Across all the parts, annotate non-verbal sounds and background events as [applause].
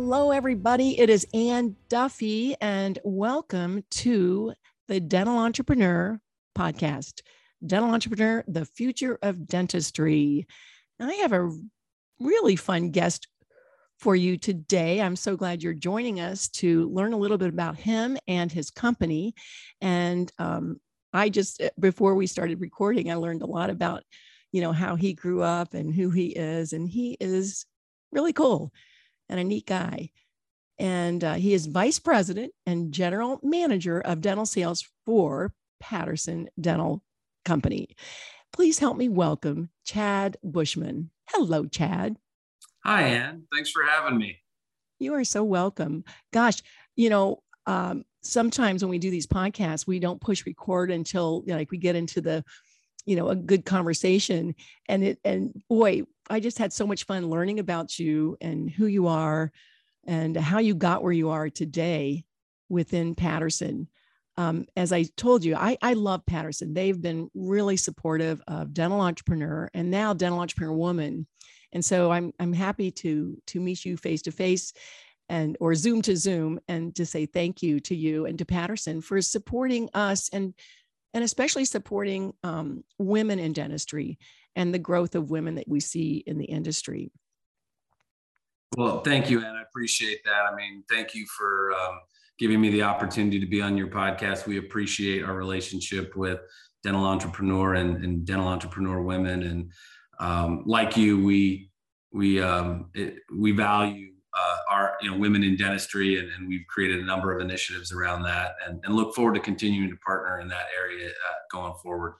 Hello, everybody. It is Anne Duffy, and welcome to the Dental Entrepreneur podcast. Dental Entrepreneur, the future of dentistry. I have a really fun guest for you today. I'm so glad you're joining us to learn a little bit about him and his company. And um, I just, eh, before we started recording, I learned a lot about, you know, how he grew up and who he is. And he is really cool and a neat guy. And uh, he is vice president and general manager of dental sales for Patterson Dental Company. Please help me welcome Chad Bushman. Hello, Chad. Hi, Anne. Thanks for having me. You are so welcome. Gosh, you know, um, sometimes when we do these podcasts, we don't push record until you know, like we get into the, you know, a good conversation. And it and boy, I just had so much fun learning about you and who you are and how you got where you are today within Patterson. Um, as I told you, I, I love Patterson. They've been really supportive of Dental Entrepreneur and now Dental Entrepreneur Woman. And so I'm I'm happy to to meet you face to face and or Zoom to Zoom and to say thank you to you and to Patterson for supporting us and and especially supporting um, women in dentistry and the growth of women that we see in the industry. Well, thank you, and I appreciate that. I mean, thank you for um, giving me the opportunity to be on your podcast. We appreciate our relationship with dental entrepreneur and, and dental entrepreneur women, and um, like you, we we um, it, we value uh, our you know women in dentistry, and, and, we've created a number of initiatives around that, and, and look forward to continuing to partner in that area uh, going forward.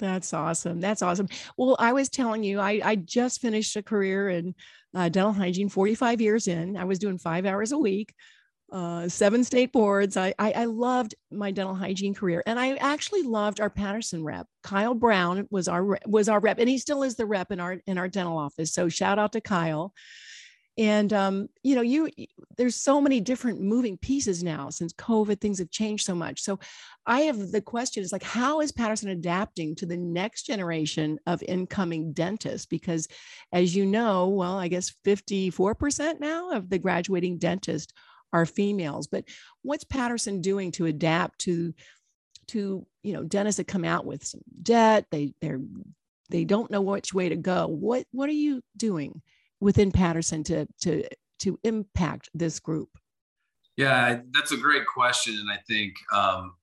That's awesome. That's awesome. Well, I was telling you, I, I just finished a career in uh, dental hygiene, 45 years in. I was doing five hours a week, uh, seven state boards. I, I, I loved my dental hygiene career, and I actually loved our Patterson rep. Kyle Brown was our was our rep, and he still is the rep in our in our dental office. So shout out to Kyle and um, you know you there's so many different moving pieces now since covid things have changed so much. So i have the question is like how is patterson adapting to the next generation of incoming dentists? Because as you know well i guess 54% now of the graduating dentists are females but what's patterson doing to adapt to to you know dentists that come out with some debt they they're they don't know which way to go. What what are you doing within Patterson to to to impact this group? Yeah, that's a great question, and I think um,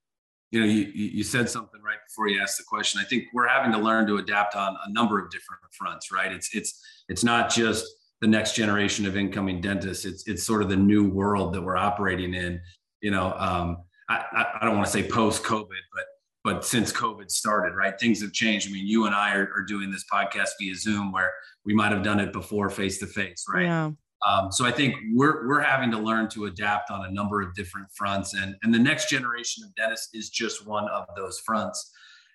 you know you you said something right before you asked the question. I think we're having to learn to adapt on a number of different fronts. Right? It's it's it's not just the next generation of incoming dentists. It's it's sort of the new world that we're operating in. You know, um, I, I don't want to say post COVID, but but since COVID started, right, things have changed. I mean, you and I are, are doing this podcast via Zoom, where we might have done it before face to face, right? Yeah. Um, so I think we're we're having to learn to adapt on a number of different fronts, and and the next generation of dentists is just one of those fronts.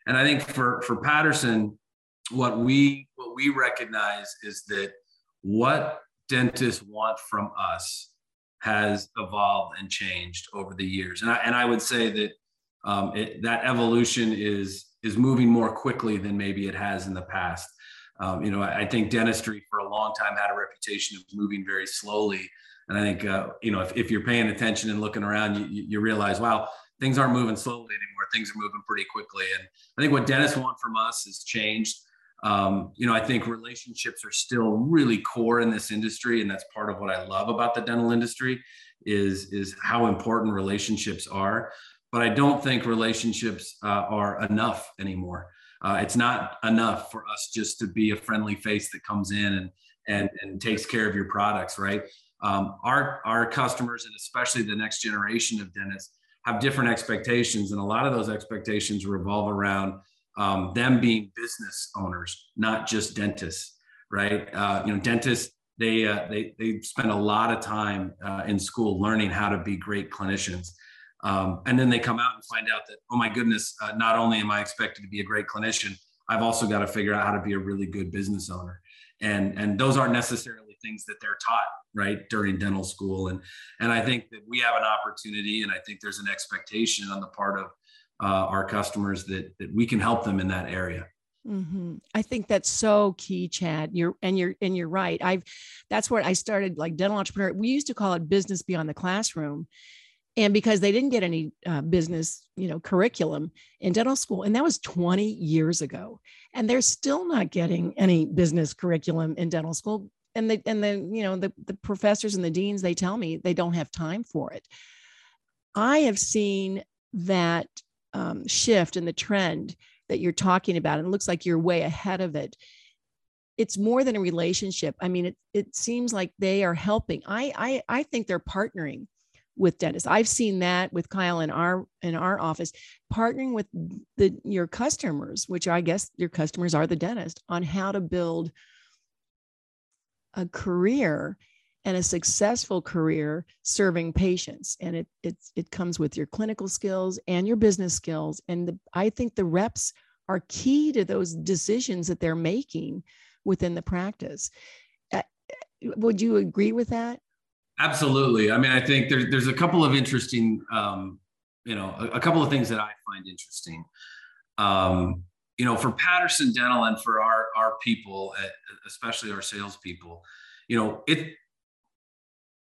And I think for for Patterson, what we what we recognize is that what dentists want from us has evolved and changed over the years. And I, and I would say that um, it, that evolution is is moving more quickly than maybe it has in the past. Um, you know, I, I, think dentistry for a long time had a reputation of moving very slowly, and I think uh, you know if, if you're paying attention and looking around, you, you realize wow things aren't moving slowly anymore. Things are moving pretty quickly, and I think what dentists want from us has changed. Um, you know, I think relationships are still really core in this industry, and that's part of what I love about the dental industry is is how important relationships are but I don't think relationships uh, are enough anymore. Uh, it's not enough for us just to be a friendly face that comes in and and, and takes care of your products, right? Um, our our customers and especially the next generation of dentists have different expectations, and a lot of those expectations revolve around um, them being business owners, not just dentists, right? Uh, you know, dentists they uh, they they spend a lot of time uh, in school learning how to be great clinicians um, and then they come out and find out that, oh my goodness, uh, not only am I expected to be a great clinician, I've also got to figure out how to be a really good business owner. And, and those aren't necessarily things that they're taught right during dental school. And, and I think that we have an opportunity and I think there's an expectation on the part of uh, our customers that, that we can help them in that area. Mm-hmm. I think that's so key, Chad. You're and you're and you're right. I've that's where I started like dental entrepreneur. We used to call it business beyond the classroom, and because they didn't get any uh, business, you know, curriculum in dental school, and that was 20 years ago, and they're still not getting any business curriculum in dental school. And they and the you know the the professors and the deans they tell me they don't have time for it. I have seen that um, shift in the trend that you're talking about and it looks like you're way ahead of it it's more than a relationship i mean it, it seems like they are helping I, I i think they're partnering with dentists. I've seen that with kyle in our in our office partnering with the your customers which i guess your customers are the dentist on how to build a career and a successful career serving patients. And it it's it comes with your clinical skills and your business skills. And the, i think the reps are key to those decisions that they're making within the practice. Uh, would you agree with that absolutely i mean i think there, there's a couple of interesting um, you know a, a, couple of things that i find interesting um, you know for patterson dental and for our our people especially our salespeople you know it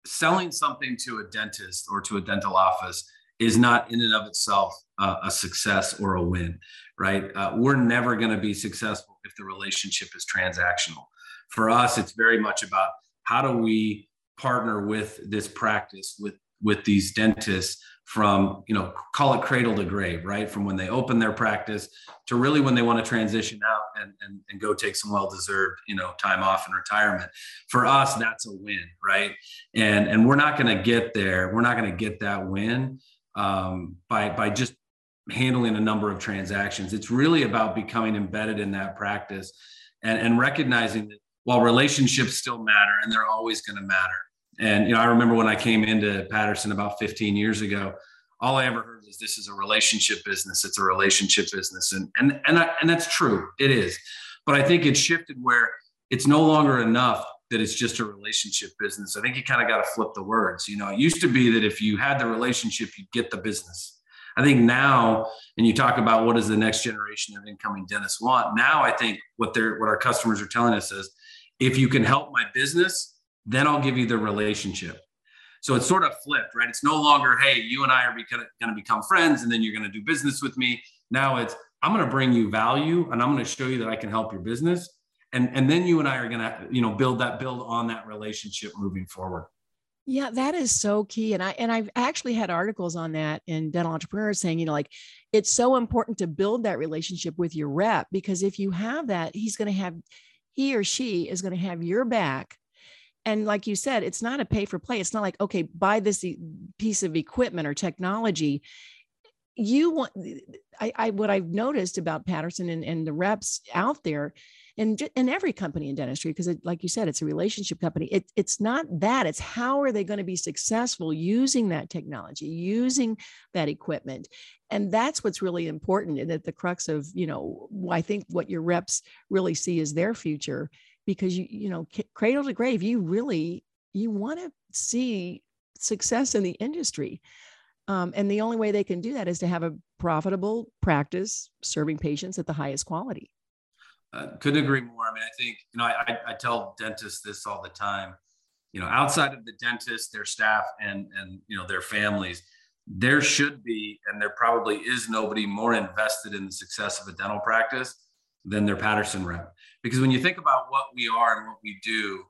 selling something to a dentist or to a dental office is not in and of itself uh, a success or a win, right? Uh, we're never going to be successful if the relationship is transactional. For us, it's very much about how do we partner with this practice with with these dentists from you know call it cradle to grave right? From when they open their practice to really when they want to transition out and, and, and go take some well-deserved you know time off in retirement. For us that's a win right? And and we're not going to get there we're not going to get that win um, by by just handling a number of transactions. It's really about becoming embedded in that practice and, and recognizing that while relationships still matter and they're always going to matter and you know, I remember when I came into Patterson about 15 years ago, all I ever heard was this is a relationship business. It's a relationship business, and and and I, and that's true. It is, but I think it's shifted where it's no longer enough that it's just a relationship business. I think you kind of got to flip the words. You know, it used to be that if you had the relationship, you'd get the business. I think now, and you talk about what does the next generation of incoming dentists want. Now, I think what they're what our customers are telling us is, if you can help my business, then I'll give you the relationship. So it's sort of flipped, right? It's no longer, hey, you and I are going to become friends and then you're going to do business with me. Now it's, I'm going to bring you value and I'm going to show you that I can help your business. And, and then you and I are going to, you know, build that, build on that relationship moving forward. Yeah, that is so key. And I and I've actually had articles on that in dental entrepreneurs saying, you know, like it's so important to build that relationship with your rep because if you have that, he's going to have he or she is going to have your back and like you said it's not a pay for play. It's not like okay buy this piece of equipment or technology. You want I, I what i've noticed about patterson and, and the reps out there and in every company in dentistry because like you said it's a relationship company it, it's not that it's how are they going to be successful using that technology using that equipment? And that's what's really important and at the crux of you know i think what your reps really see as their future because you you know cradle to grave you really you want to see success in the industry. Um, and the only way they can do that is to have a profitable practice serving patients at the highest quality. Uh, couldn't agree more. I mean i think you know I, I tell dentists this all the time. You know outside of the dentist their staff and and you know their families there should be and there probably is nobody more invested in the success of a dental practice than their Patterson rep. Because when you think about what we are and what we do,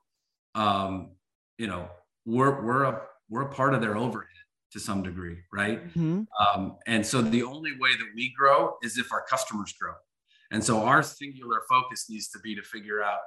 um, you know, we're we're a we're a part of their overhead to some degree, right? Mm-hmm. Um, and so the only way that we grow is if our customers grow. And so our singular focus needs to be to figure out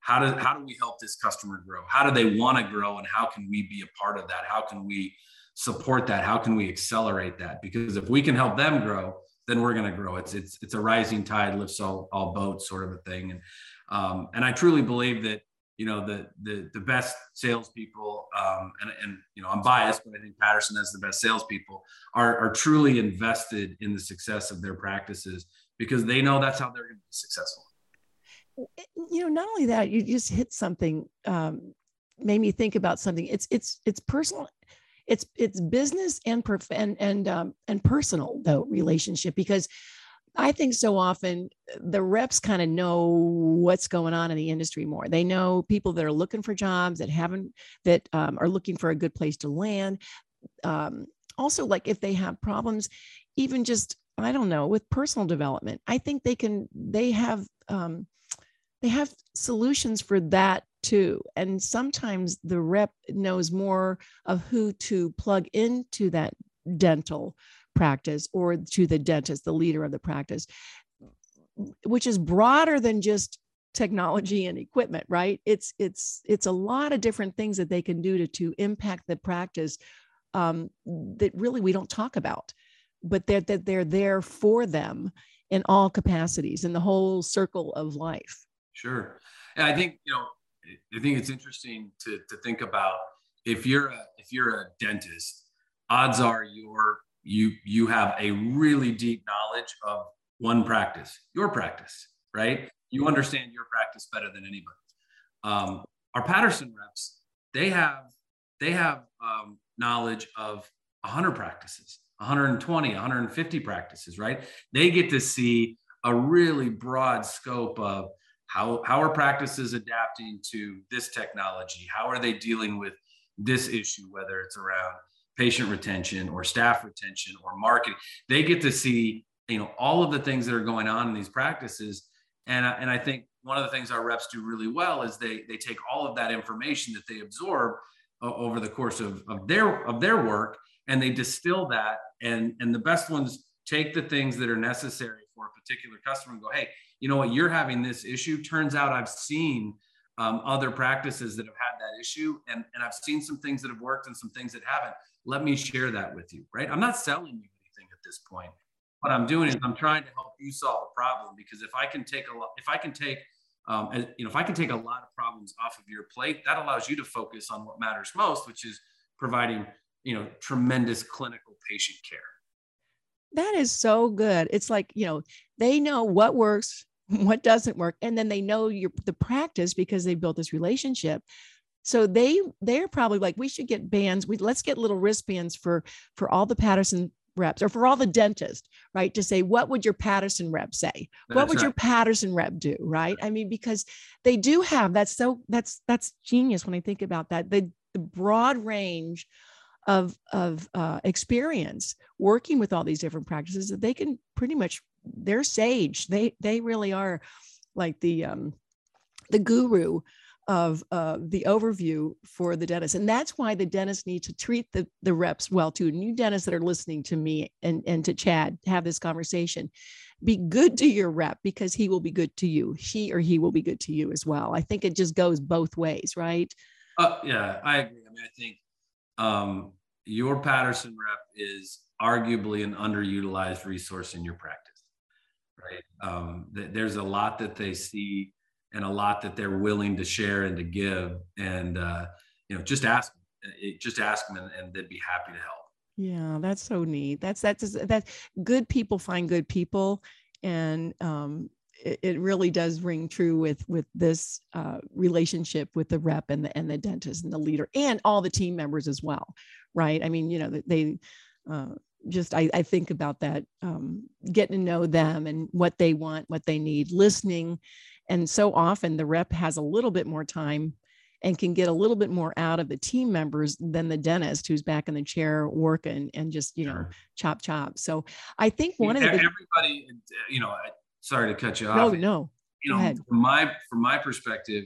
how do how do we help this customer grow? How do they want to grow, and how can we be a part of that? How can we support that? How can we accelerate that? Because if we can help them grow, then we're going to grow. It's it's it's a rising tide lifts all, all boats sort of a thing. And um, and I truly believe that you know the the the best salespeople um, and and you know I'm biased, but I think Patterson has the best salespeople are are truly invested in the success of their practices because they know that's how they're going to be successful. You know, not only that, you just hit something. Um, made me think about something. It's it's it's personal it's it's business and perf- and and um, and personal though relationship because I think so often the reps kind of know what's going on in the industry more. They know people that are looking for jobs that haven't, that um, are looking for a good place to land. Um, also, like if they have problems, even just, I don't know, with personal development, I think they can, they have, um, they have solutions for that And sometimes the rep knows more of who to plug into that dental practice or to the dentist, the leader of the practice, which is broader than just technology and equipment right? It's it's it's a lot of different things that they can do to to impact the practice um, that really we don't talk about but that they're, they're there for them in all capacities in the whole circle of life. Sure. And i think you know i think it's interesting to to think about if you're a if you're a dentist odds are you're you you have a really deep knowledge of one practice, your practice, right? You understand your practice better than anybody. Um, our Patterson reps, they have they have um, knowledge of 100 practices, 120, 150 practices, right? They get to see a really broad scope of how how are practices adapting to this technology? How are they dealing with this issue, whether it's around patient retention or staff retention or marketing. They get to see, you know, all of the things that are going on in these practices. And, and I think one of the things our reps do really well is they, they take all of that information that they absorb uh, over the course of, of their, of their work and they distill that. And, and the best ones take the things that are necessary for a particular customer and go, Hey, you know what, you're having this issue. Turns out I've seen um, other practices that have had that issue and, and I've seen some things that have worked and some things that haven't let me share that with you, right? I'm not selling you anything at this point. What I'm doing is I'm trying to help you solve a problem because if I can take a lot, if I can take, um, you know, if I can take a lot of problems off of your plate, that allows you to focus on what matters most, which is providing, you know, tremendous clinical patient care. That is so good. It's like, you know, they know what works, [laughs] what doesn't work, and then they know your the practice because they built this relationship so they they're probably like, we should get bands. We let's get little wristbands for for all the Patterson reps or for all the dentists, right? To say, what would your Patterson rep say? That's what would right. your Patterson rep do? Right. I mean, because they do have that's so that's that's genius when I think about that. The the broad range of of uh, experience working with all these different practices that they can pretty much they're sage. They they really are like the um the guru of uh, the overview for the dentist. And that's why the dentist needs to treat the, the reps well too. New dentists that are listening to me and, and to Chad have this conversation. Be good to your rep because he will be good to you. She or he will be good to you as well. I think it just goes both ways, right? Uh, yeah, I agree. I mean, I think um, your Patterson rep is arguably an underutilized resource in your practice, right? Um, th- there's a lot that they see and a lot that they're willing to share and to give. And uh, you know, just ask, just ask them, and, and they'd be happy to help. Yeah, that's so neat. That's that's that good people find good people, and um, it, it, really does ring true with with this uh, relationship with the rep and the and the dentist and the leader and all the team members as well, right? I mean, you know, they. Uh, just I, I, think about that um, getting to know them and what they want what they need listening and so often the rep has a little bit more time and can get a little bit more out of the team members than the dentist who's back in the chair working and just, you sure. know, chop, chop. So I think one of the everybody, you know, sorry to cut you off. No, no. You know, from my from my perspective,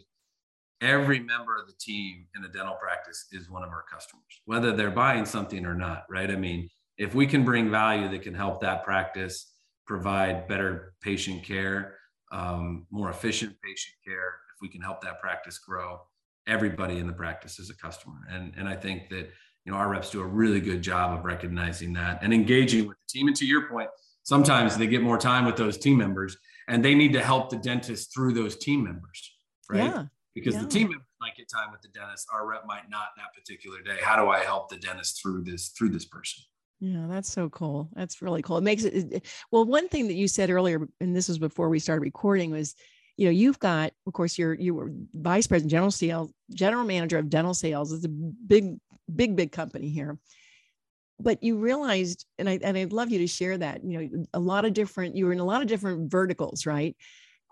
every member of the team in a dental practice is one of our customers, whether they're buying something or not, right? I mean, if we can bring value that can help that practice provide better patient care, um, more efficient patient care, if we can help that practice grow, everybody in the practice is a customer. And, and I think that, you know, our reps do a really good job of recognizing that and engaging with the team. And to your point, sometimes they get more time with those team members and they need to help the dentist through those team members, right? Yeah. Because yeah. the team members might get time with the dentist, our rep might not that particular day. How do I help the dentist through this, through this person? Yeah, that's so cool. That's really cool. It makes it, well. One thing that you said earlier, and this was before we started recording, was you know you've got, of course, you're you were vice president, general sales, general manager of dental sales. It's a big, big, big company here. But you realized, and I and I'd love you to share that. You know, a lot of different. You were in a lot of different verticals, right,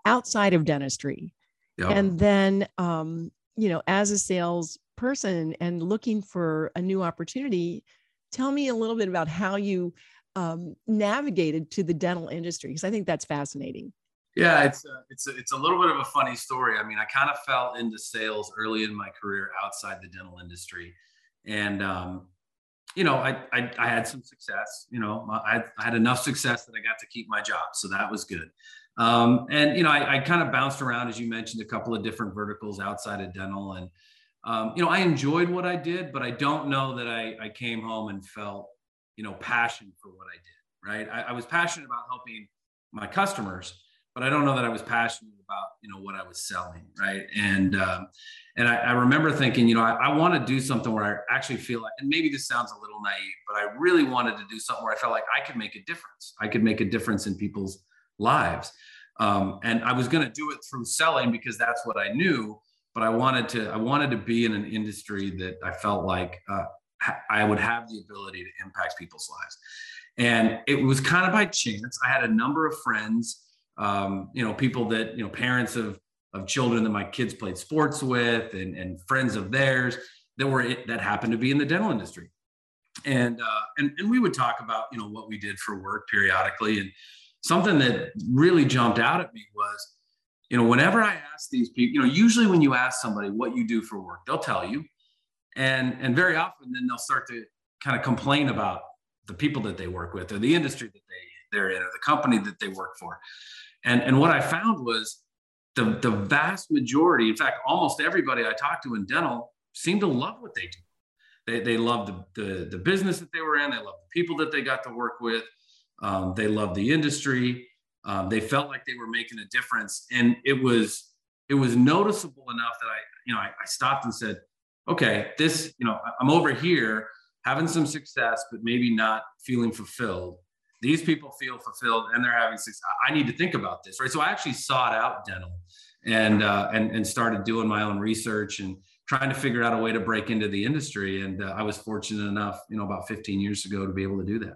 outside of dentistry, yep. and then um, you know, as a sales person and looking for a new opportunity, tell me a little bit about how you um, navigated to the dental industry because I think that's fascinating. Yeah, it's a, it's a, it's a little bit of a funny story. I mean, I kind of fell into sales early in my career outside the dental industry, and um, you know, I, I, I had some success. You know, I, I had enough success that I got to keep my job, so that was good. Um, and you know, I, I kind of bounced around, as you mentioned, a couple of different verticals outside of dental, and um, you know, I enjoyed what I did, but I don't know that I, I came home and felt you know passion for what I did. Right, I, I was passionate about helping my customers, but I don't know that I was passionate about you know what I was selling, right? And um, and I, I, remember thinking, you know, I, I want to do something where I actually feel like, and maybe this sounds a little naive, but I really wanted to do something where I felt like I could make a difference. I could make a difference in people's lives, um, and I was going to do it through selling because that's what I knew. But I wanted to, I wanted to be in an industry that I felt like uh, I would have the ability to impact people's lives. And it was kind of by chance. I had a number of friends um, you know, people that, you know, parents of, of children that my kids played sports with and, and friends of theirs that were, that happened to be in the dental industry. And, uh, and, and we would talk about, you know, what we did for work periodically. And something that really jumped out at me was, you know, whenever I ask these people, you know, usually when you ask somebody what you do for work, they'll tell you. And, and very often then they'll start to kind of complain about the people that they work with or the industry that they, they're in or the company that they work for. And, and what I found was the, the vast majority, in fact, almost everybody I talked to in dental seemed to love what they do. They, they loved the, the, the business that they were in. They loved the people that they got to work with. Um, they loved the industry. Um, they felt like they were making a difference. And it was, it was noticeable enough that I, you know, I, I stopped and said, okay, this, you know, I'm over here having some success, but maybe not feeling fulfilled these people feel fulfilled and they're having success. I need to think about this, right? So I actually sought out dental and uh, and and started doing my own research and trying to figure out a way to break into the industry. And uh, I was fortunate enough, you know, about 15 years ago to be able to do that.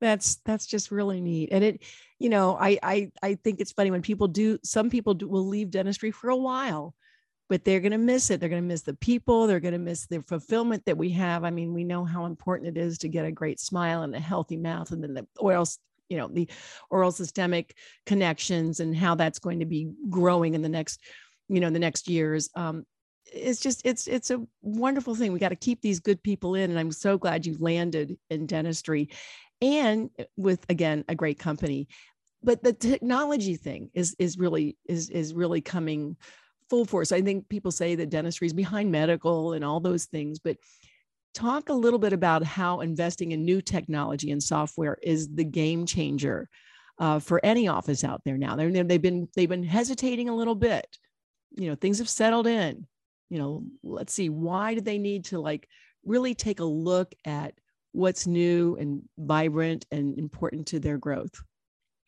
That's that's just really neat, and it, you know, I I I think it's funny when people do. Some people do, will leave dentistry for a while but they're going to miss it. They're going to miss the people. They're going to miss the fulfillment that we have. I mean, we know how important it is to get a great smile and a healthy mouth, and then the oral, you know, the oral systemic connections and how that's going to be growing in the next, you know, the next years. Um, it's just it's it's a wonderful thing. We got to keep these good people in, and I'm so glad you landed in dentistry, and with again a great company. But the technology thing is is really is is really coming full force. I think people say that dentistry is behind medical and all those things, but talk a little bit about how investing in new technology and software is the game changer uh, for any office out there now. They're, they've been they've been hesitating a little bit. You know, things have settled in. You know, let's see why do they need to like really take a look at what's new and vibrant and important to their growth.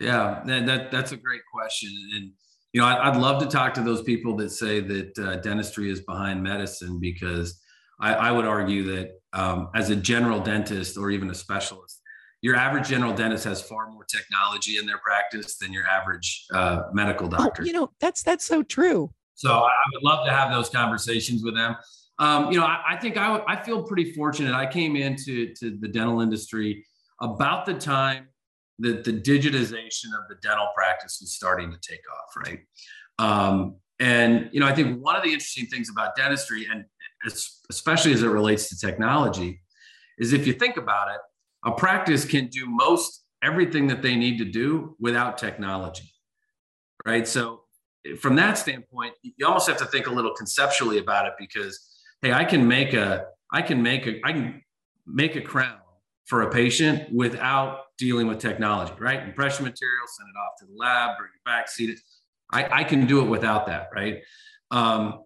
Yeah, that, that that's a great question and you know, I'd love to talk to those people that say that uh, dentistry is behind medicine because I, I would argue that um, as a general dentist or even a specialist, your average general dentist has far more technology in their practice than your average uh, medical oh, doctor. Oh, you know, that's that's so true. So I, I would love to have those conversations with them. Um, you know, I, I think I, I feel pretty fortunate. I came into to the dental industry about the time that the digitization of the dental practice was starting to take off, right? Um, and you know, I think one of the interesting things about dentistry, and especially as it relates to technology, is if you think about it, a practice can do most everything that they need to do without technology, right? So from that standpoint, you almost have to think a little conceptually about it because, hey, I can make a, I can make a, I can make a crown for a patient without dealing with technology, right? Impression material, send it off to the lab, bring it back, seat it. I, I can do it without that, right? Um,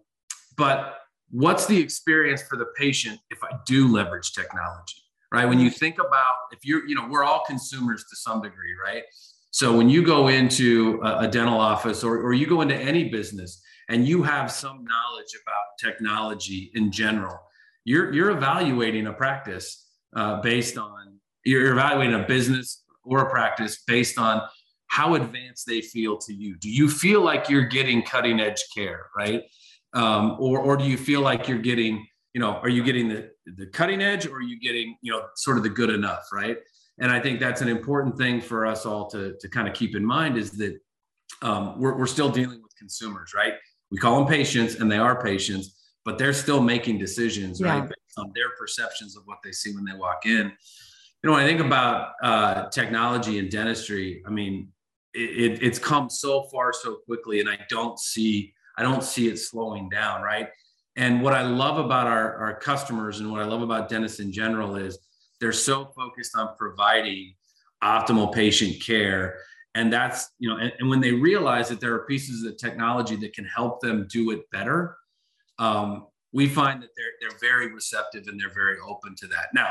but what's the experience for the patient if I do leverage technology, right? When you think about if you're, you know, we're all consumers to some degree, right? So when you go into a, a dental office or, or you go into any business and you have some knowledge about technology in general, you're, you're evaluating a practice uh, based on you're evaluating a business or a practice based on how advanced they feel to you. Do you feel like you're getting cutting edge care, right? Um, or or do you feel like you're getting, you know, are you getting the the cutting edge, or are you getting, you know, sort of the good enough, right? And I think that's an important thing for us all to to kind of keep in mind is that um, we're we're still dealing with consumers, right? We call them patients, and they are patients, but they're still making decisions, yeah. right, based on their perceptions of what they see when they walk in you know, when I think about uh, technology and dentistry, I mean, it, it, it's come so far so quickly, and I don't see I don't see it slowing down, right? And what I love about our, our customers and what I love about dentists in general is they're so focused on providing optimal patient care. And that's, you know, and, and when they realize that there are pieces of technology that can help them do it better, um, we find that they're, they're very receptive and they're very open to that. Now,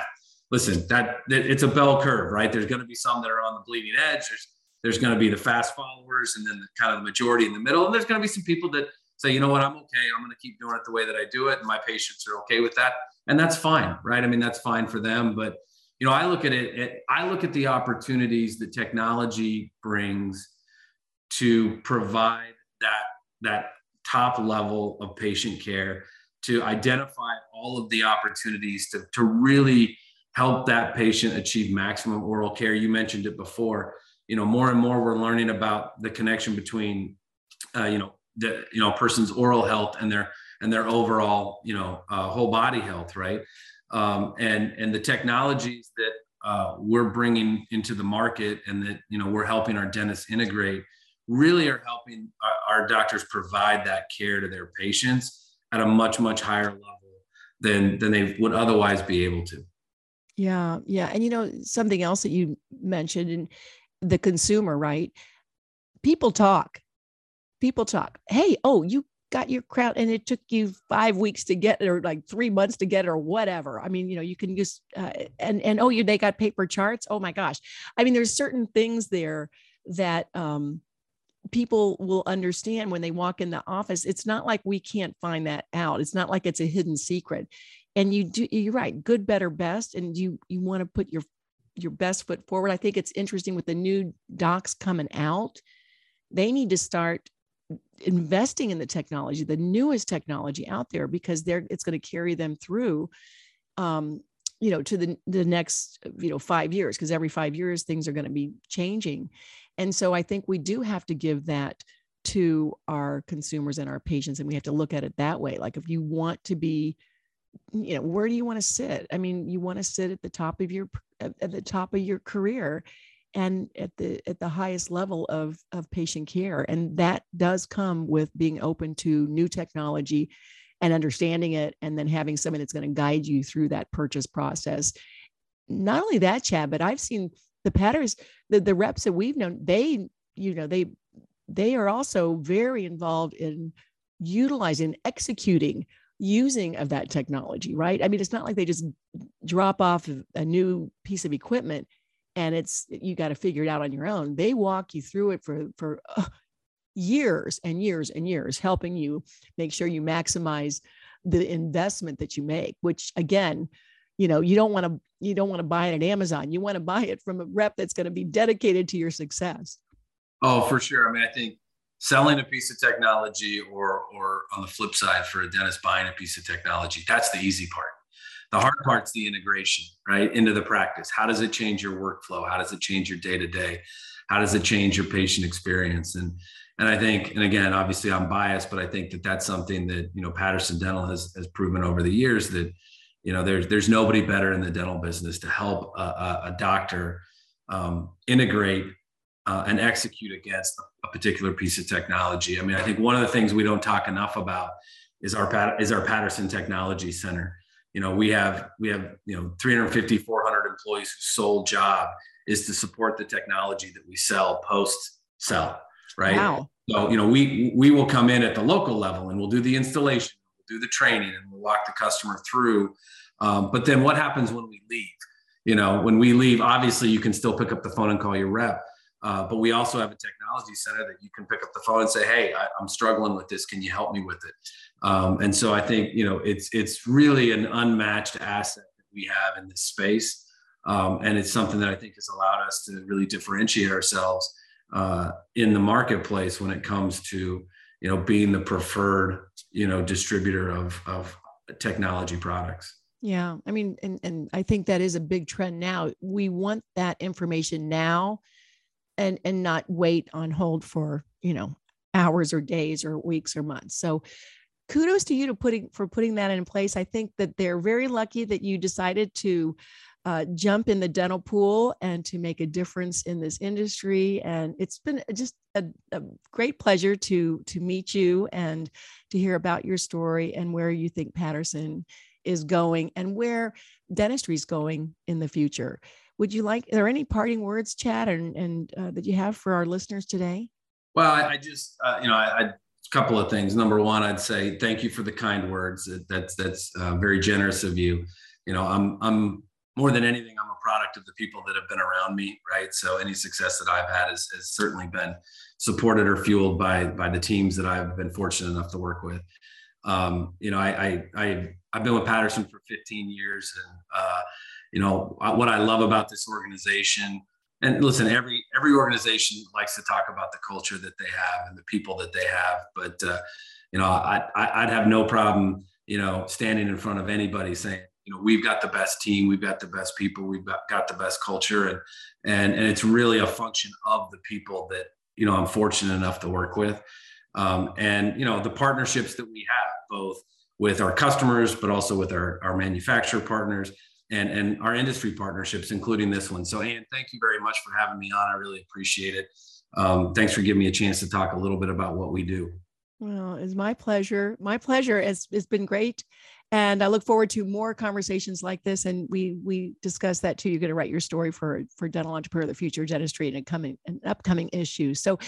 listen, that, it's a bell curve, right? There's going to be some that are on the bleeding edge. There's there's going to be the fast followers, and then the, kind of the majority in the middle. And there's going to be some people that say, you know what, I'm okay. I'm going to keep doing it the way that I do it, and my patients are okay with that, and that's fine, right? I mean, that's fine for them. But you know, I look at it. it I look at the opportunities that technology brings to provide that that top level of patient care to identify all of the opportunities to, to really help that patient achieve maximum oral care. You mentioned it before. You know, more and more we're learning about the connection between, uh, you know, the you know person's oral health and their and their overall you know uh, whole body health, right? Um, and and the technologies that uh, we're bringing into the market and that you know we're helping our dentists integrate really are helping our, our doctors provide that care to their patients at a much much higher level than than they would otherwise be able to. Yeah, yeah. And you know, something else that you mentioned and the consumer, right? People talk. People talk. Hey, oh, you got your crown and it took you five weeks to get it or like three months to get it or whatever. I mean, you know, you can use uh, and and oh, you they got paper charts. Oh my gosh. I mean, there's certain things there that um people will understand when they walk in the office. It's not like we can't find that out. It's not like it's a hidden secret and you do you're right good better best and you you want to put your your best foot forward. I think it's interesting with the new docs coming out they need to start investing in the technology the newest technology out there because they're it's going to carry them through um you know to the the next you know 5 years because every 5 years things are going to be changing. And so i think we do have to give that to our consumers and our patients and we have to look at it that way. Like if you want to be you know where do you want to sit? I mean you want to sit at the top of your at the top of your career and at the at the highest level of of patient care and that does come with being open to new technology and understanding it and then having someone that's going to guide you through that purchase process. Not only that chad but i've seen the Patterson the, the reps that we've known they you know they they are also very involved in utilizing executing using of that technology, right? I mean, it's not like they just drop off a new piece of equipment and it's you got to figure it out on your own. They walk you through it for for uh, years and years and years, helping you make sure you maximize the investment that you make. Which again, you know, you don't want to you don't want to buy it at Amazon. You want to buy it from a rep that's going to be dedicated to your success. Oh, for sure. I mean, I think selling a piece of technology or or on the flip side for a dentist buying a piece of technology. That's the easy part. The hard part's the integration right into the practice. How does it change your workflow? How does it change your day to day how does it change your patient experience? And and i think and again obviously i'm biased but i think that that's something that you know patterson dental has has proven over the years that you know there's there's nobody better in the dental business to help a, a, a doctor um, integrate uh, and execute against a, particular piece of technology. I mean, I think one of the things we don't talk enough about is our is our Patterson Technology Center. You know, we have we have you know 350 400 employees whose sole job is to support the technology that we sell post sell, right? Wow. So you know, we we will come in at the local level and we'll do the installation, we'll do the training, and we'll walk the customer through. Um, but then what happens when we leave? You know, when we leave, obviously you can still pick up the phone and call your rep uh, but we also have a technology center that you can pick up the phone and say, "Hey, I, am struggling with this. Can you help me with it?" Um, and so I think you know it's it's really an unmatched asset that we have in this space. Um, and it's something that I think has allowed us to really differentiate ourselves uh, in the marketplace when it comes to you know being the preferred you know distributor of of technology products. Yeah, I mean, and and I think that is a big trend now. We want that information now, and and not wait on hold for you know hours or days or weeks or months. So kudos to you to putting for putting that in place. I think that they're very lucky that you decided to uh, jump in the dental pool and to make a difference in this industry. And it's been just a, a, great pleasure to to meet you and to hear about your story and where you think Patterson is going and where dentistry is going in the future. Would you like? Are there any parting words, Chad, and, and uh, that you have for our listeners today? Well, I, I just uh, you know I, I couple of things. Number one, I'd say thank you for the kind words. That's that's uh, very generous of you. You know, I'm I'm more than anything, I'm a product of the people that have been around me, right? So any success that I've had has, has certainly been supported or fueled by by the teams that I've been fortunate enough to work with. Um, you know, I, I I I've been with Patterson for 15 years, and uh, you know what I love about this organization. And listen, every every organization likes to talk about the culture that they have and the people that they have, but uh, you know, I, I I'd have no problem, you know, standing in front of anybody saying you know we've got the best team we've got the best people we've got, got the best culture and and and it's really a function of the people that you know i'm fortunate enough to work with um, and you know the partnerships that we have both with our customers but also with our, our manufacturer partners and and our industry partnerships including this one so Anne, thank you very much for having me on i really appreciate it um, thanks for giving me a chance to talk a little bit about what we do well, it's my pleasure. My pleasure. It's, it's been great and I look forward to more conversations like this. And we we discuss that too. You're going to write your story for for Dental Entrepreneur of the Future Dentistry and coming an upcoming issue. So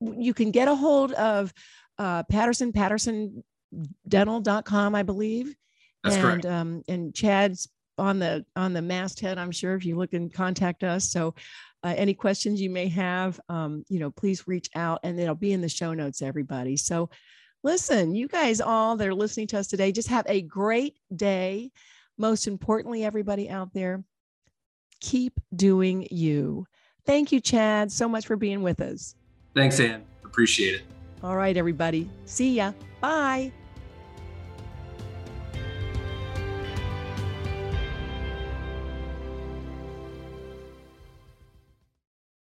you can get a hold of uh, Patterson PattersonDental.com, I believe. That's and, correct. Um, and Chad's on the on the masthead. I'm sure if you look and contact us. So uh, any questions you may have, um, you know, please reach out, and it'll be in the show notes, everybody. So listen, you guys all that are listening to us today, just have a great day. Most importantly, everybody out there, keep doing you. Thank you, Chad, so much for being with us. Thanks, Anne. Appreciate it. All right, everybody. See ya. Bye.